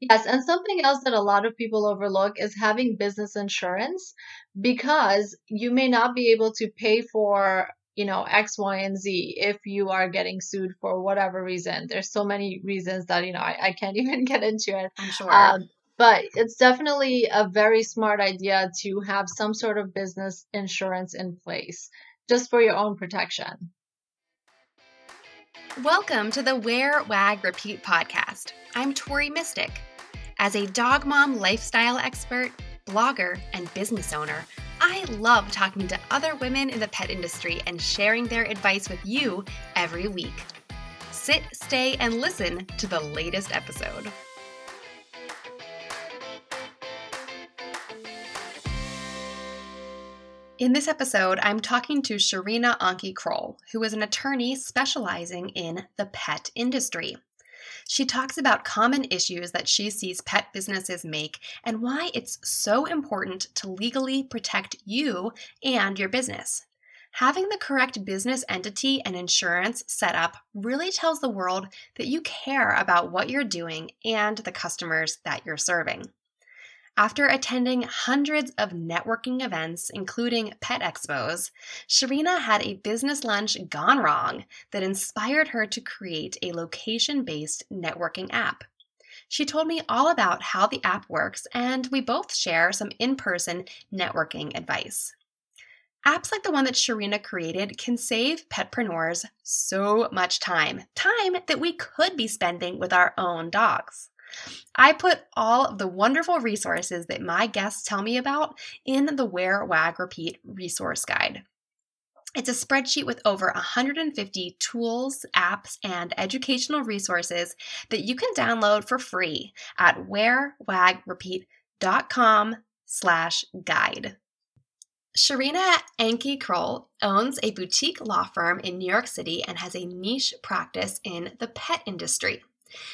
Yes, and something else that a lot of people overlook is having business insurance because you may not be able to pay for, you know, X, Y, and Z if you are getting sued for whatever reason. There's so many reasons that, you know, I, I can't even get into it. I'm sure. Um, but it's definitely a very smart idea to have some sort of business insurance in place just for your own protection. Welcome to the Wear, Wag, Repeat podcast. I'm Tori Mistick. As a dog mom lifestyle expert, blogger, and business owner, I love talking to other women in the pet industry and sharing their advice with you every week. Sit, stay, and listen to the latest episode. In this episode, I'm talking to Sharina Anki Kroll, who is an attorney specializing in the pet industry. She talks about common issues that she sees pet businesses make and why it's so important to legally protect you and your business. Having the correct business entity and insurance set up really tells the world that you care about what you're doing and the customers that you're serving. After attending hundreds of networking events, including pet expos, Sharina had a business lunch gone wrong that inspired her to create a location based networking app. She told me all about how the app works, and we both share some in person networking advice. Apps like the one that Sharina created can save petpreneurs so much time, time that we could be spending with our own dogs. I put all of the wonderful resources that my guests tell me about in the Wear, Wag, Repeat resource guide. It's a spreadsheet with over 150 tools, apps, and educational resources that you can download for free at wearwagrepeat.com slash guide. Sharina Anki Kroll owns a boutique law firm in New York City and has a niche practice in the pet industry.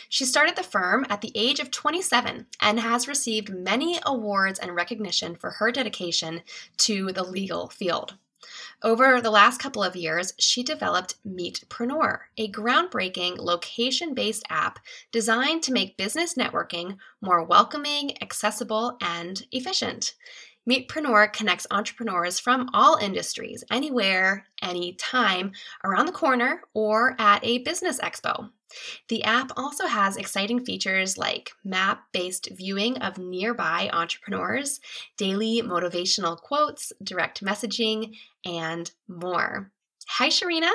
She started the firm at the age of 27 and has received many awards and recognition for her dedication to the legal field. Over the last couple of years, she developed Meetpreneur, a groundbreaking location based app designed to make business networking more welcoming, accessible, and efficient. Meetpreneur connects entrepreneurs from all industries, anywhere, anytime, around the corner, or at a business expo. The app also has exciting features like map based viewing of nearby entrepreneurs, daily motivational quotes, direct messaging, and more. Hi, Sharina.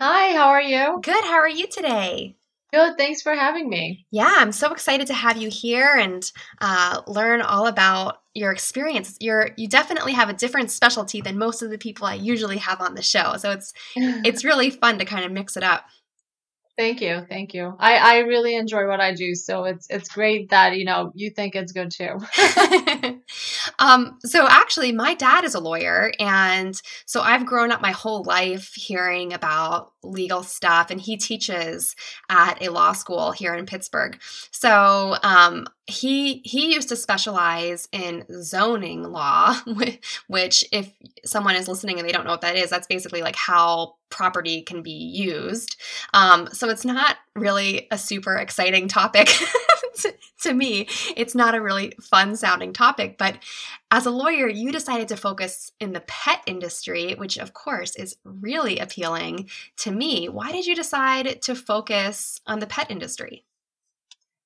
Hi, how are you? Good. How are you today? Good. Thanks for having me. Yeah, I'm so excited to have you here and uh, learn all about your experience. You're you definitely have a different specialty than most of the people I usually have on the show. So it's it's really fun to kind of mix it up. Thank you. Thank you. I, I really enjoy what I do. So it's it's great that, you know, you think it's good too. um, so actually my dad is a lawyer and so I've grown up my whole life hearing about legal stuff and he teaches at a law school here in Pittsburgh. So um, he he used to specialize in zoning law which if someone is listening and they don't know what that is that's basically like how property can be used. Um, so it's not really a super exciting topic to, to me. It's not a really fun sounding topic but as a lawyer you decided to focus in the pet industry which of course is really appealing to me. Why did you decide to focus on the pet industry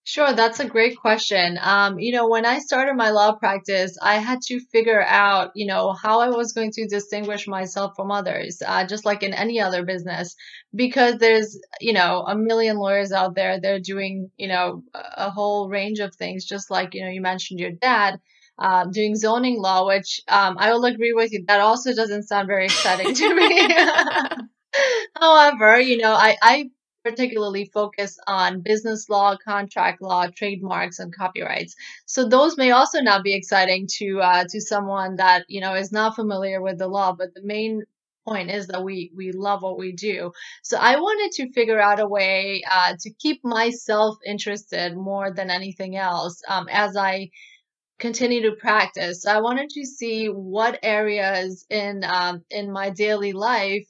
Sure, that's a great question. Um, you know, when I started my law practice, I had to figure out, you know, how I was going to distinguish myself from others, uh, just like in any other business, because there's, you know, a million lawyers out there. They're doing, you know, a whole range of things, just like, you know, you mentioned your dad. Uh, doing zoning law, which um, I will agree with you, that also doesn't sound very exciting to me. However, you know, I, I particularly focus on business law, contract law, trademarks, and copyrights. So those may also not be exciting to uh, to someone that you know is not familiar with the law. But the main point is that we we love what we do. So I wanted to figure out a way uh, to keep myself interested more than anything else um, as I continue to practice. So I wanted to see what areas in um, in my daily life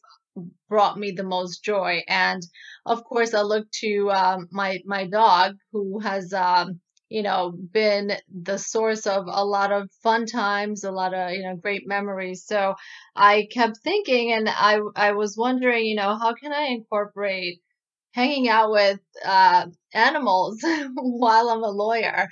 brought me the most joy and of course, I look to um, my my dog who has um, you know, been the source of a lot of fun times, a lot of, you know, great memories. So I kept thinking and I I was wondering, you know, how can I incorporate hanging out with uh, animals while I'm a lawyer.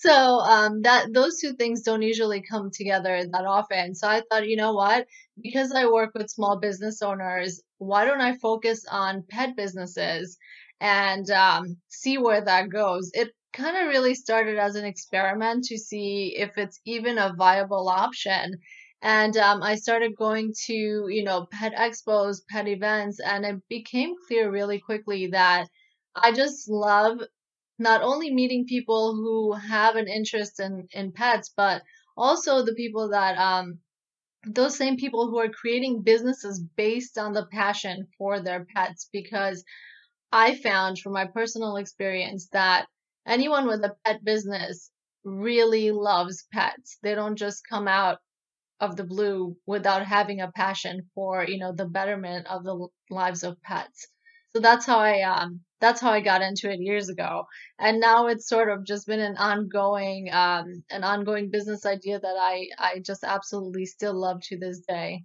So um, that those two things don't usually come together that often. So I thought, you know what? Because I work with small business owners, why don't I focus on pet businesses and um, see where that goes? It kind of really started as an experiment to see if it's even a viable option and um, I started going to, you know, pet expos, pet events, and it became clear really quickly that I just love not only meeting people who have an interest in, in pets, but also the people that, um, those same people who are creating businesses based on the passion for their pets. Because I found from my personal experience that anyone with a pet business really loves pets. They don't just come out of the blue without having a passion for you know the betterment of the lives of pets. So that's how i um that's how i got into it years ago. And now it's sort of just been an ongoing um an ongoing business idea that i i just absolutely still love to this day.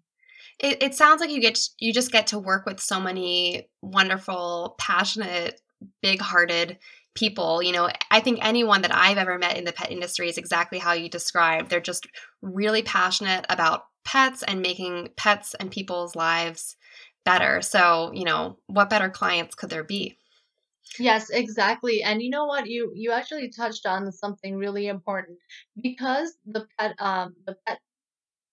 It, it sounds like you get you just get to work with so many wonderful passionate big-hearted people you know i think anyone that i've ever met in the pet industry is exactly how you described. They're just really passionate about pets and making pets and people's lives better. So you know what better clients could there be? Yes exactly. And you know what? You you actually touched on something really important. Because the pet um the pet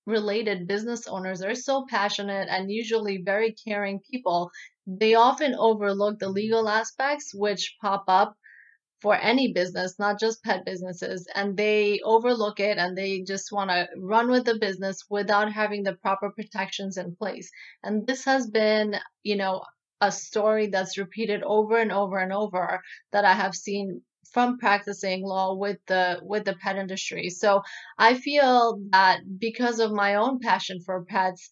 related business owners are so passionate and usually very caring people they often overlook the legal aspects which pop up for any business, not just pet businesses, and they overlook it and they just want to run with the business without having the proper protections in place. And this has been, you know, a story that's repeated over and over and over that I have seen from practicing law with the with the pet industry. So I feel that because of my own passion for pets,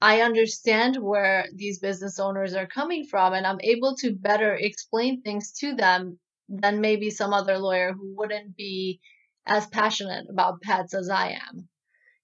I understand where these business owners are coming from and I'm able to better explain things to them than maybe some other lawyer who wouldn't be as passionate about pets as I am.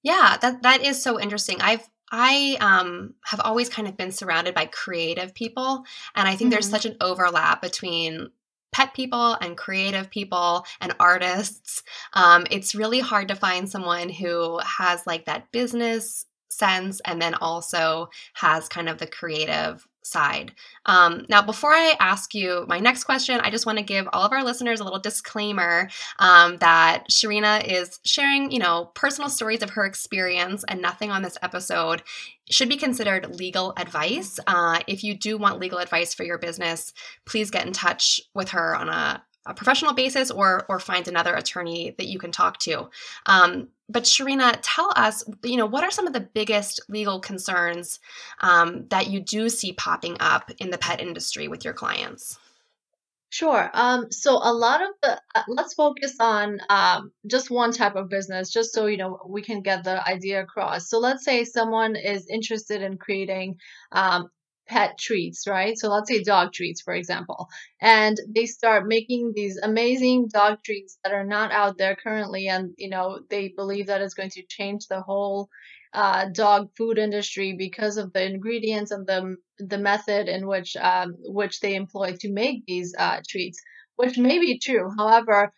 Yeah, that that is so interesting. I've I um, have always kind of been surrounded by creative people, and I think mm-hmm. there's such an overlap between pet people and creative people and artists. Um, it's really hard to find someone who has like that business sense and then also has kind of the creative side. Um, now, before I ask you my next question, I just want to give all of our listeners a little disclaimer um, that Sharina is sharing, you know, personal stories of her experience, and nothing on this episode should be considered legal advice. Uh, if you do want legal advice for your business, please get in touch with her on a a professional basis or or find another attorney that you can talk to. Um, but Sharina, tell us, you know, what are some of the biggest legal concerns um, that you do see popping up in the pet industry with your clients? Sure. Um, so a lot of the uh, let's focus on um, just one type of business, just so you know we can get the idea across. So let's say someone is interested in creating um, pet treats, right? So let's say dog treats, for example, and they start making these amazing dog treats that are not out there currently, and you know they believe that it's going to change the whole uh, dog food industry because of the ingredients and the the method in which um, which they employ to make these uh, treats, which may be true. However,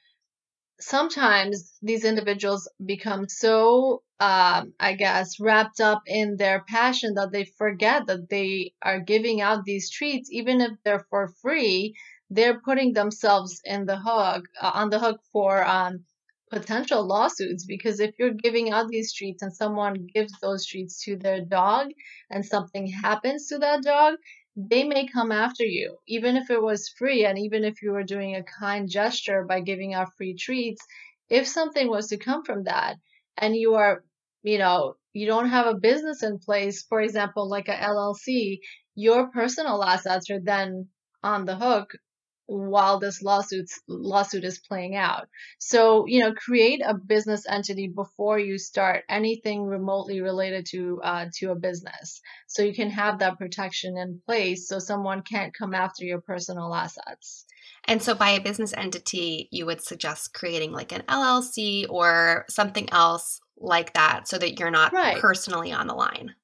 sometimes these individuals become so um, I guess, wrapped up in their passion that they forget that they are giving out these treats, even if they're for free. They're putting themselves in the hook uh, on the hook for um, potential lawsuits because if you're giving out these treats and someone gives those treats to their dog and something happens to that dog, they may come after you, even if it was free and even if you were doing a kind gesture by giving out free treats. If something was to come from that, and you are, you know, you don't have a business in place, for example, like a LLC, your personal assets are then on the hook while this lawsuit lawsuit is playing out. So, you know, create a business entity before you start anything remotely related to uh, to a business, so you can have that protection in place, so someone can't come after your personal assets. And so, by a business entity, you would suggest creating like an LLC or something else like that so that you're not Right. personally on the line.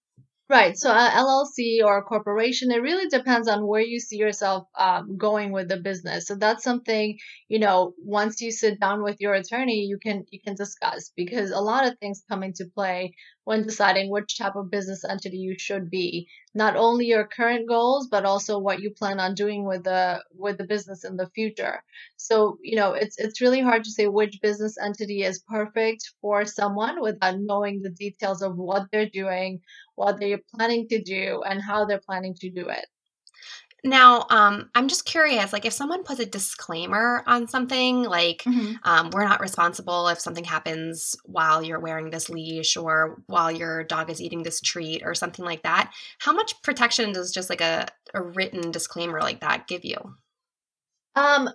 Right. So a LLC or a corporation, it really depends on where you see yourself um, going with the business. So that's something, you know, once you sit down with your attorney, you can you can discuss because a lot of things come into play when deciding which type of business entity you should be. Not only your current goals, but also what you plan on doing with the with the business in the future. So, you know, it's it's really hard to say which business entity is perfect for someone without knowing the details of what they're doing what they're planning to do and how they're planning to do it. Now, um, I'm just curious, like if someone puts a disclaimer on something, like um, we're not responsible if something happens while you're wearing this leash or while your dog is eating this treat or something like that, how much protection does just like a, a written disclaimer like that give you? Um,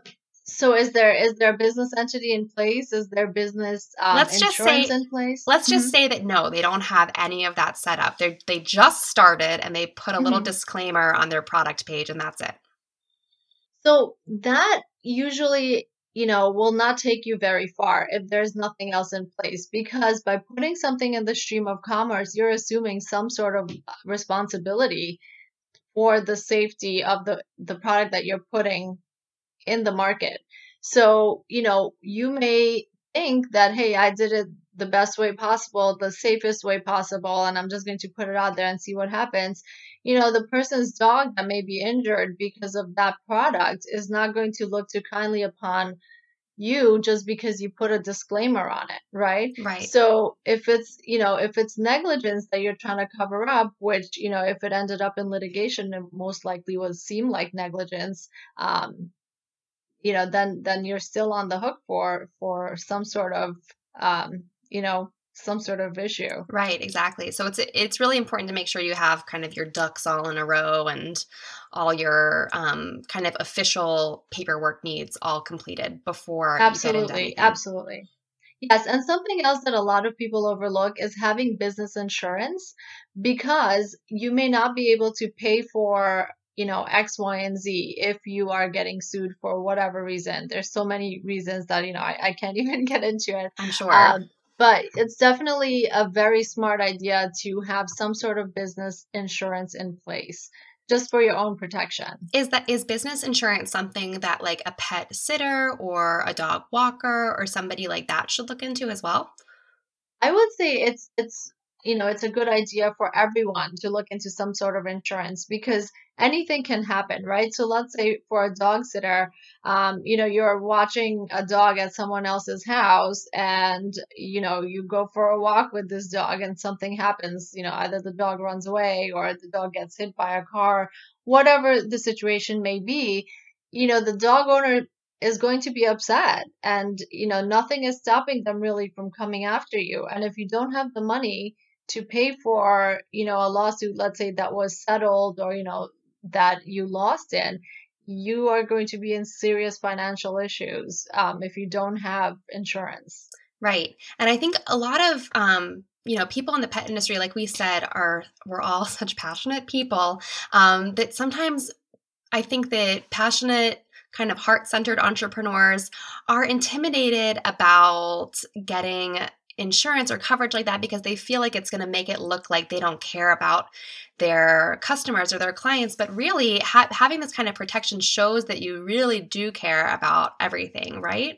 so is there is there a business entity in place? Is there business um, Let's just say- in place? Let's just Mhm. say that no, they don't have any of that set up. They they just started and they put a little Mhm. disclaimer on their product page and that's it. So that usually, you know, will not take you very far if there's nothing else in place because by putting something in the stream of commerce, you're assuming some sort of responsibility for the safety of the the product that you're putting in the market. So, you know, you may think that hey, I did it the best way possible, the safest way possible, and I'm just going to put it out there and see what happens you know, the person's dog that may be injured because of that product is not going to look too kindly upon you just because you put a disclaimer on it, right? Right. So if it's, you know, if it's negligence that you're trying to cover up, which, you know, if it ended up in litigation, it most likely would seem like negligence. Um, you know, then then you're still on the hook for for some sort of um, you know, some sort of issue. Right, exactly. So it's it's really important to make sure you have kind of your ducks all in a row and all your um, kind of official paperwork needs all completed before you get into Absolutely, absolutely. Yes, and something else that a lot of people overlook is having business insurance because you may not be able to pay for, you know, X, Y, and Z if you are getting sued for whatever reason. There's so many reasons that, you know, I, I can't even get into it. I'm sure. Um, but it's definitely a very smart idea to have some sort of business insurance in place just for your own protection. is that is business insurance something that like a pet sitter or a dog walker or somebody like that should look into as well? I would say it's it's you know it's a good idea for everyone to look into some sort of insurance because anything can happen, right? So let's say for a dog sitter, um, you know, you're watching a dog at someone else's house and you know you go for a walk with this dog and something happens, you know, either the dog runs away or the dog gets hit by a car, whatever the situation may be, you know, the dog owner is going to be upset and you know nothing is stopping them really from coming after you and if you don't have the money to pay for you know a lawsuit let's say that was settled or you know that you lost in you are going to be in serious financial issues um, if you don't have insurance Right. And I think a lot of um, you know, people in the pet industry, like we said, are we're all such passionate people um, that sometimes I think that passionate, kind of heart-centered entrepreneurs are intimidated about getting insurance or coverage like that because they feel like it's going to make it look like they don't care about their customers or their clients but really ha- having this kind of protection shows that you really do care about everything right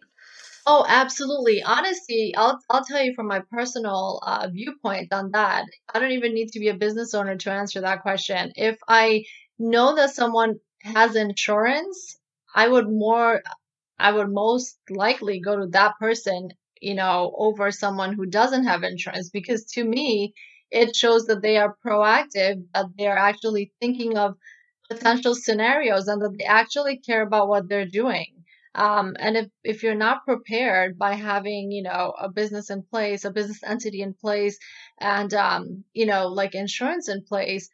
Oh, absolutely. Honestly, I'll I'll tell you from my personal uh, viewpoint on that. I don't even need to be a business owner to answer that question. If I know that someone has insurance, I would more, I would most likely go to that person, you know, over someone who doesn't have insurance because to me, it shows that they are proactive, that they're actually thinking of potential scenarios and that they actually care about what they're doing. Um, and if, if you're not prepared by having, you know, a business in place, a business entity in place, and, um, you know, like insurance in place,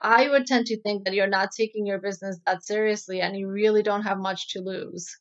I would tend to think that you're not taking your business that seriously and you really don't have much to lose.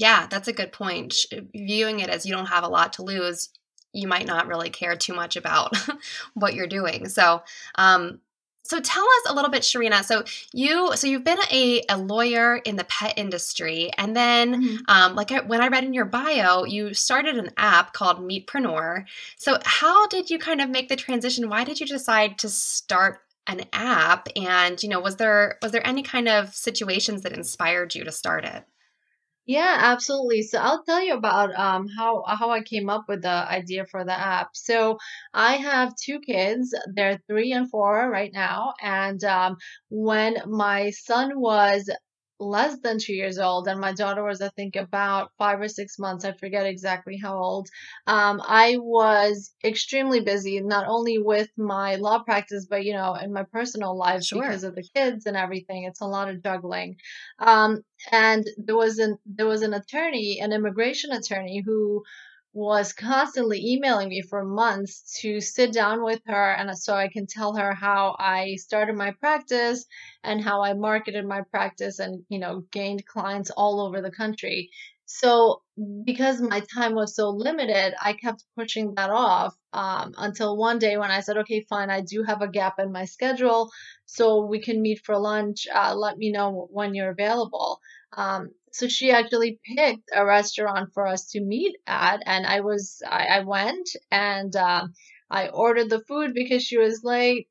Yeah, that's a good point. Viewing it as you don't have a lot to lose, you might not really care too much about what you're doing. So, um, So tell us a little bit, Sharina. So you, so you've been a, a lawyer in the pet industry, and then, mm-hmm. um, like I, when I read in your bio, you started an app called Meetpreneur. So how did you kind of make the transition? Why did you decide to start an app? And you know, was there was there any kind of situations that inspired you to start it? Yeah, absolutely. So I'll tell you about um, how how I came up with the idea for the app. So I have two kids. They're three and four right now. And um, when my son was less than two years old, and my daughter was, I think, about five or six months. I forget exactly how old. Um, I was extremely busy, not only with my law practice, but you know, in my personal life sure. because of the kids and everything. It's a lot of juggling. Um, and there was an there was an attorney, an immigration attorney, who was constantly emailing me for months to sit down with her and so I can tell her how I started my practice and how I marketed my practice and you know gained clients all over the country. So because my time was so limited, I kept pushing that off um, until one day when I said, "Okay, fine, I do have a gap in my schedule, so we can meet for lunch. Uh, let me know when you're available." Um, so she actually picked a restaurant for us to meet at, and I was I, I went and uh, I ordered the food because she was late,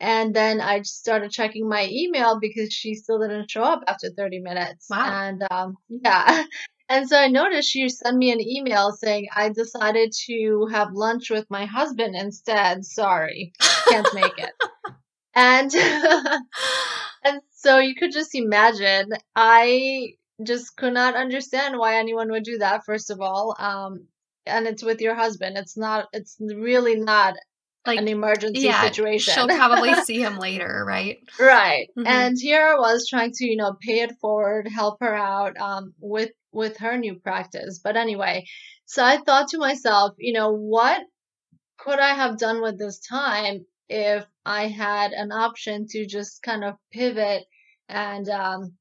and then I started checking my email because she still didn't show up after 30 minutes. Wow. And um, yeah. And so I noticed she sent me an email saying, I decided to have lunch with my husband instead. Sorry, can't make it. and and so you could just imagine I just could not understand why anyone would do that first of all um and it's with your husband. It's not it's really not like an emergency yeah, situation. she'll probably see him later right? Right. Mm-hmm. and here i was trying to you know pay it forward help her out um with with her new practice. But anyway so i thought to myself you know what could i have done with this time if i had an option to just kind of pivot and um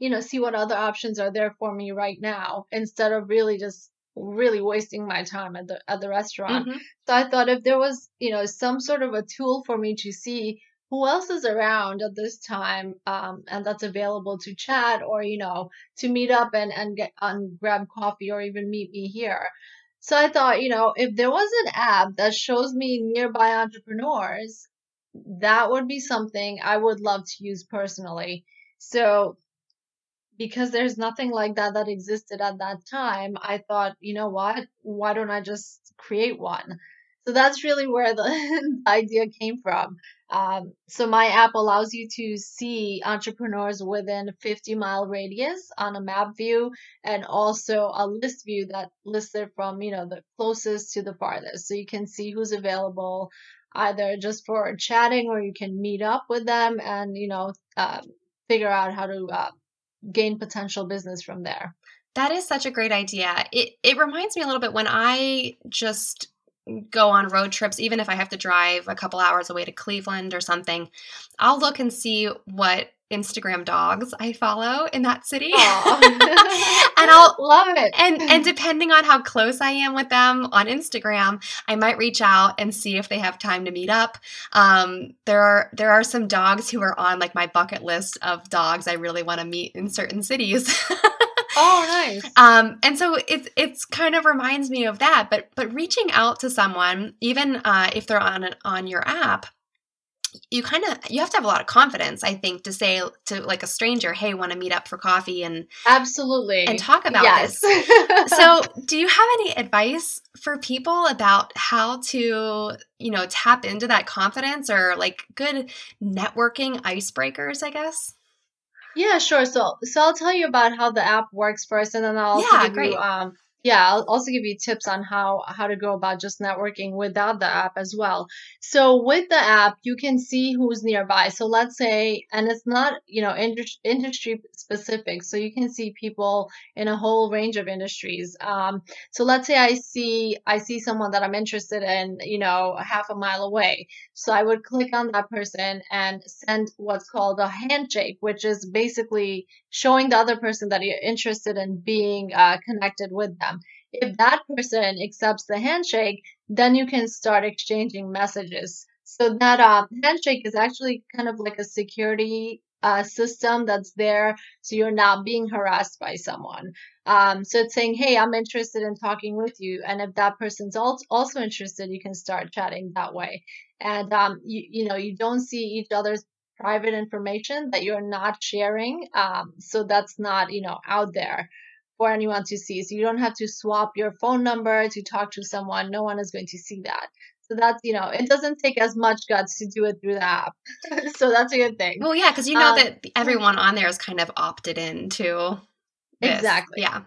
you know, see what other options are there for me right now instead of really just really wasting my time at the at the restaurant. Mm-hmm. So I thought if there was, you know, some sort of a tool for me to see who else is around at this time um, and that's available to chat or you know to meet up and and get and grab coffee or even meet me here so i thought you know if there was an app that shows me nearby entrepreneurs that would be something i would love to use personally so because there's nothing like that that existed at that time, I thought, you know what? Why don't I just create one? So that's really where the idea came from. Um, so my app allows you to see entrepreneurs within 50 mile radius on a map view and also a list view that lists it from, you know, the closest to the farthest. So you can see who's available either just for chatting or you can meet up with them and, you know, uh, figure out how to uh, gain potential business from there. That is such a great idea. It it reminds me a little bit when I just go on road trips, even if I have to drive a couple hours away to Cleveland or something, I'll look and see what Instagram dogs I follow in that city. and I'll love it. And and depending on how close I am with them on Instagram, I might reach out and see if they have time to meet up. Um, there are there are some dogs who are on like my bucket list of dogs I really want to meet in certain cities. oh, nice. Um, and so it's it's kind of reminds me of that. But but reaching out to someone, even uh, if they're on an, on your app you kind of you have to have a lot of confidence i think to say to like a stranger hey want to meet up for coffee and absolutely and talk about yes. this so do you have any advice for people about how to you know tap into that confidence or like good networking icebreakers i guess yeah sure so so i'll tell you about how the app works first and then i'll yeah, give great. you um yeah i'll also give you tips on how how to go about just networking without the app as well. So with the app you can see who's nearby. So let's say and it's not you know industry specific so you can see people in a whole range of industries. Um, so let's say i see i see someone that i'm interested in you know half a mile away so i would click on that person and send what's called a handshake which is basically showing the other person that you're interested in being uh, connected with them if that person accepts the handshake, then you can start exchanging messages. So that uh, handshake is actually kind of like a security uh, system that's there so you're not being harassed by someone. Um, so it's saying, hey, I'm interested in talking with you. And if that person's also interested, you can start chatting that way. And, um, you, you know, you don't see each other's private information that you're not sharing. Um, so that's not, you know, out there for anyone to see. So you don't have to swap your phone number to talk to someone. No one is going to see that. So that's, you know, it doesn't take as much guts to do it through the app. so that's a good thing. Well, yeah, because you know um, that everyone on there is kind of opted into this. Exactly. Yeah.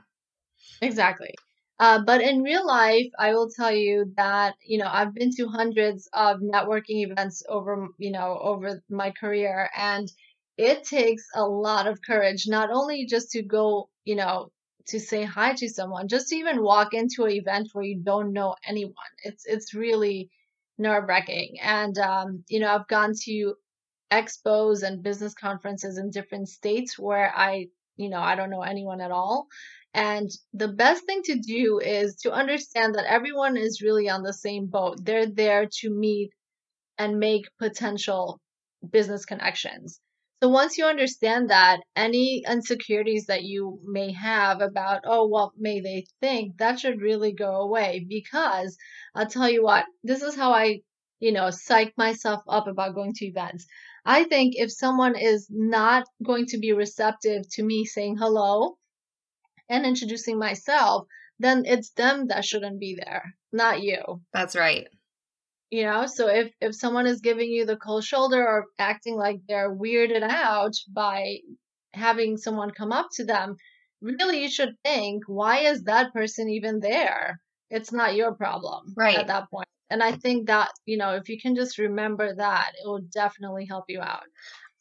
Exactly. Uh, but in real life, I will tell you that you know I've been to hundreds of networking events over you know over my career, and it takes a lot of courage not only just to go you know to say hi to someone, just to even walk into an event where you don't know anyone. It's it's really nerve wracking. And um, you know, I've gone to expos and business conferences in different states where I, you know, I don't know anyone at all. And the best thing to do is to understand that everyone is really on the same boat. They're there to meet and make potential business connections. So once you understand that, any insecurities that you may have about, oh, what may they think, that should really go away because I'll tell you what, this is how I, you know, psych myself up about going to events. I think if someone is not going to be receptive to me saying hello and introducing myself, then it's them that shouldn't be there, not you. That's right you know? So if if someone is giving you the cold shoulder or acting like they're weirded out by having someone come up to them really you should think why is that person even there? It's not your problem right. at that point. And i think that you know if you can just remember that it will definitely help you out.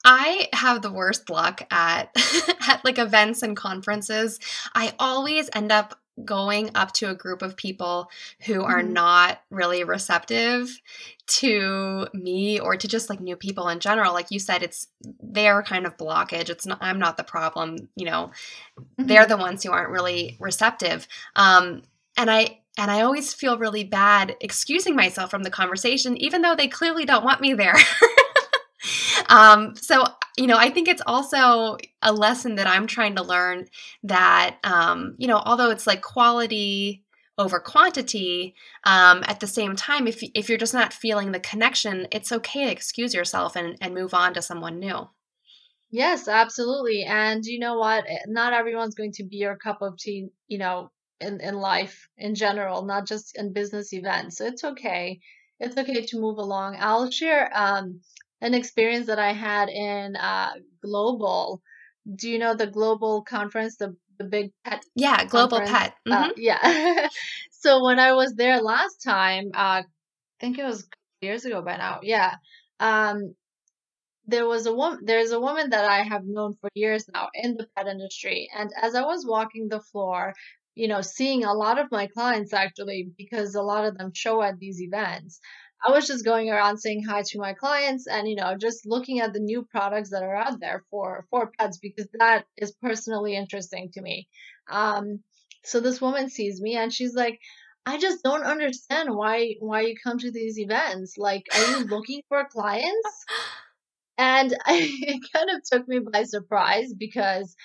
I have the worst luck at at like events and conferences. I always end up going up to a group of people who are mm-hmm. not really receptive to me or to just like new people in general. Like you said it's their kind of blockage. It's not i'm not the problem you know? Mm-hmm. they're the ones who aren't really receptive. Um and i and i always feel really bad excusing myself from the conversation even though they clearly don't want me there. Um, so, you know, I think it's also a lesson that I'm trying to learn that, um, you know, although it's like quality over quantity, um, at the same time, if, if you're just not feeling the connection, it's okay to excuse yourself and, and move on to someone new. Yes, absolutely. And you know what? Eh, not everyone's going to be your cup of tea, you know, in, in life in general, not just in business events. So it's okay. It's okay to move along. I'll share um, an experience that I had in uh, global. Do you know the global conference, the the big pet? Yeah, global conference? pet. Uh, mm-hmm. Uh, yeah. so when I was there last time, uh, I think it was years ago by now. Yeah. Um, there was a woman. There's a woman that I have known for years now in the pet industry, and as I was walking the floor, you know, seeing a lot of my clients actually, because a lot of them show at these events. I was just going around saying hi to my clients and you know just looking at the new products that are out there for for pets because that is personally interesting to me. Um, so this woman sees me and she's like, I just don't understand why why you come to these events. Like, are you looking for clients? And I, it kind of took me by surprise because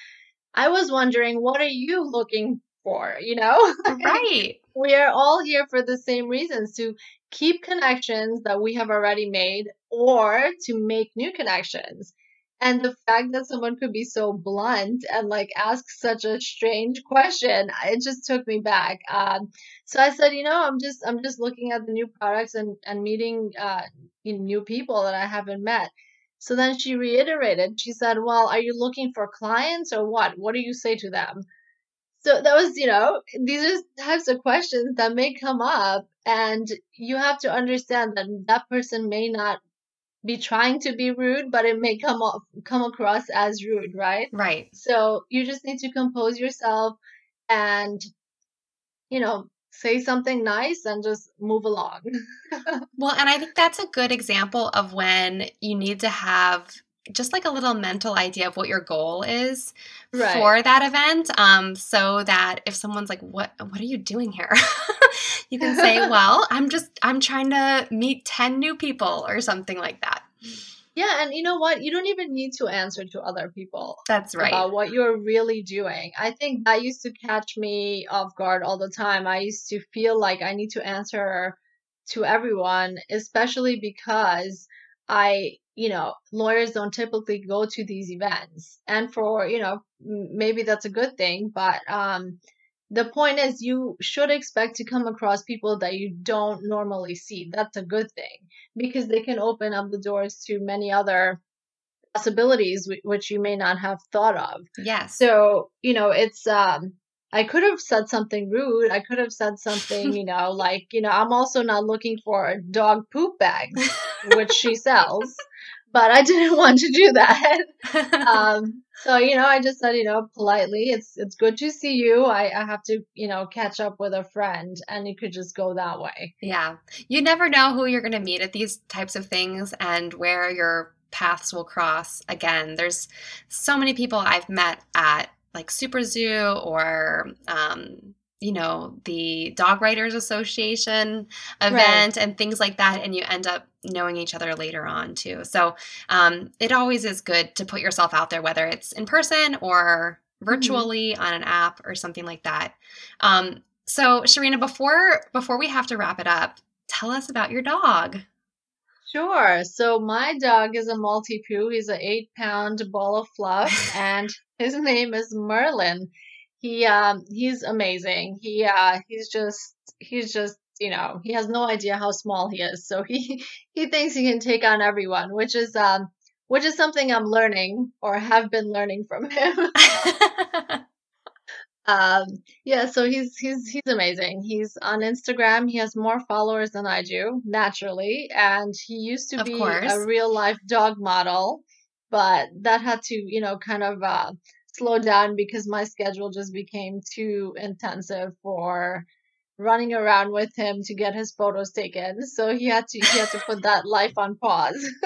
I was wondering, what are you looking for? You know, right? we are all here for the same reasons to keep connections that we have already made or to make new connections. And the fact that someone could be so blunt and like ask such a strange question, it just took me back. Um, so I said, you know, I'm just I'm just looking at the new products and and meeting uh, new people that I haven't met. So then she reiterated. She said, "Well, are you looking for clients or what? What do you say to them?" So that was, you know, these are types of questions that may come up, and you have to understand that that person may not be trying to be rude, but it may come off come across as rude, right? Right. So you just need to compose yourself and, you know, say something nice and just move along. well, and I think that's a good example of when you need to have just like a little mental idea of what your goal is right. for that event um, so that if someone's like what what are you doing here you can say, well, I'm just, I'm trying to meet 10 new people or something like that. Yeah, and you know what? You don't even need to answer to other people. That's right. About what you're really doing. I think that used to catch me off guard all the time. I used to feel like I need to answer to everyone, especially because I, you know, lawyers don't typically go to these events. And for, you know, maybe that's a good thing, but um the point is you should expect to come across people that you don't normally see. That's a good thing because they can open up the doors to many other possibilities which you may not have thought of. yeah So, you know, it's um I could have said something rude. I could have said something, you know, like, you know, I'm also not looking for dog poop bags, which she sells, but I didn't want to do that. um, so, you know, I just said, you know, politely, it's it's good to see you. I, I have to, you know, catch up with a friend and you could just go that way. Yeah. You never know who you're going to meet at these types of things and where your paths will cross again. There's so many people I've met at like Super Zoo or um, you know the dog writers association event right. and things like that and you end up knowing each other later on too so um, it always is good to put yourself out there whether it's in person or mm-hmm. virtually mm-hmm. on an app or something like that um, so sharina before before we have to wrap it up tell us about your dog Sure. So my dog is a Maltipoo. He's an eight pound ball of fluff, and his name is Merlin. He um he's amazing. He uh he's just he's just you know he has no idea how small he is. So he he thinks he can take on everyone, which is um which is something I'm learning or have been learning from him. Um, yeah, so he's he's he's amazing. He's on Instagram. He has more followers than I do, naturally, and he used to Of be course. a real life dog model, but that had to, you know, kind of uh, slow down because my schedule just became too intensive for running around with him to get his photos taken. So he had to he had to put that life on pause.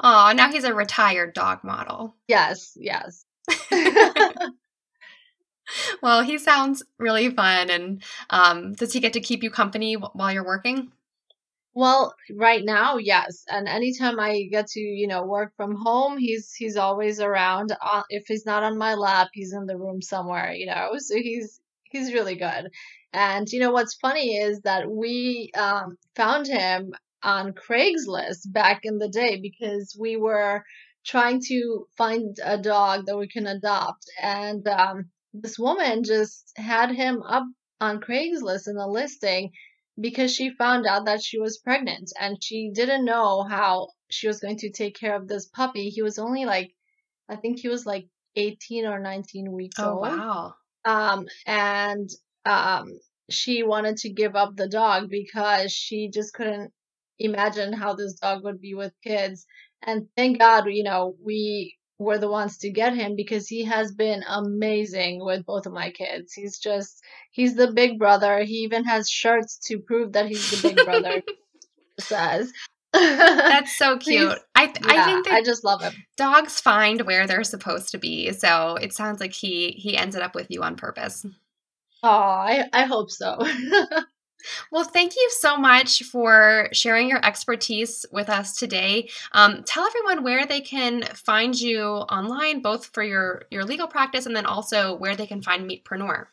Oh, now he's a retired dog model. yes, yes. Well, he sounds really fun. And um, does he get to keep you company wh- while you're working? Well, right now, yes. And anytime I get to, you know, work from home, he's he's always around. Uh, if he's not on my lap, he's in the room somewhere, you know. So he's he's really good. And you know what's funny is that we um, found him on Craigslist back in the day because we were trying to find a dog that we can adopt, and um, this woman just had him up on Craigslist in a listing because she found out that she was pregnant and she didn't know how she was going to take care of this puppy. He was only like, I think he was like 18 or 19 weeks Oh, old. wow. Um, and um, she wanted to give up the dog because she just couldn't imagine how this dog would be with kids. And thank God, you know, we were the ones to get him because he has been amazing with both of my kids. He's just, he's the big brother. He even has shirts to prove that he's the big brother. says. That's so cute. I, th- yeah, I think that I just love him. dogs find where they're supposed to be. So it sounds like he he ended up with you on purpose. Oh, I, I hope so. Well, thank you so much for sharing your expertise with us today. Um, tell everyone where they can find you online, both for your your legal practice and then also where they can find Meetpreneur.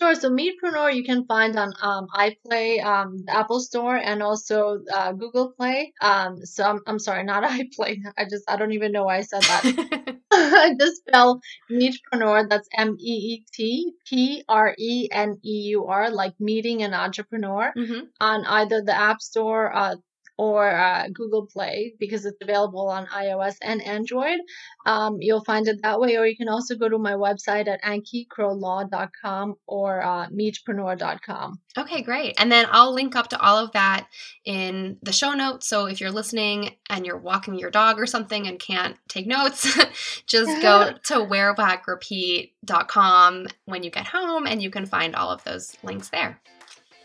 Sure. So Meetpreneur you can find on um, iPlay, um, the Apple Store, and also uh, Google Play. Um, so I'm, I'm sorry, not iPlay. I just I don't even know why I said that. I just spell Meetpreneur. That's M E E T P R E N E U R, like meeting an entrepreneur hmm on either the App Store uh, or uh, Google Play because it's available on iOS and Android. Um, you'll find it that way, or you can also go to my website at ankiecrowlaw.com or uh, meetpreneur.com. Okay, great. And then I'll link up to all of that in the show notes. So if you're listening and you're walking your dog or something and can't take notes, just go to wearwagrepeat.com when you get home and you can find all of those links there.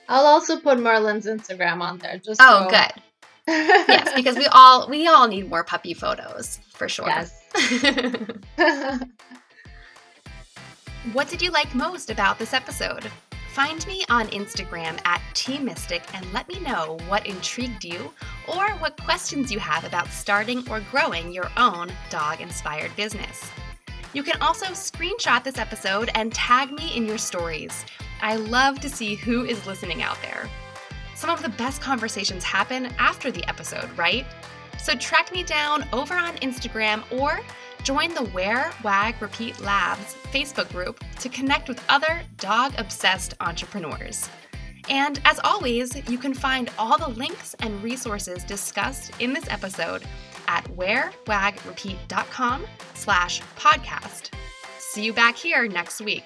I'll also put Merlin's Instagram on there. Just Oh, so- good. Yes, because we all we all need more puppy photos for sure. yes. What did you like most about this episode? Find me on Instagram at Team Mistick and let me know what intrigued you or what questions you have about starting or growing your own dog inspired business. You can also screenshot this episode and tag me in your stories. I love to see who is listening out there. Some of the best conversations happen after the episode, right? So track me down over on Instagram or join the Wear, Wag, Repeat Labs Facebook group to connect with other dog obsessed entrepreneurs. And as always, you can find all the links and resources discussed in this episode at wearwagrepeat.com slash podcast. See you back here next week.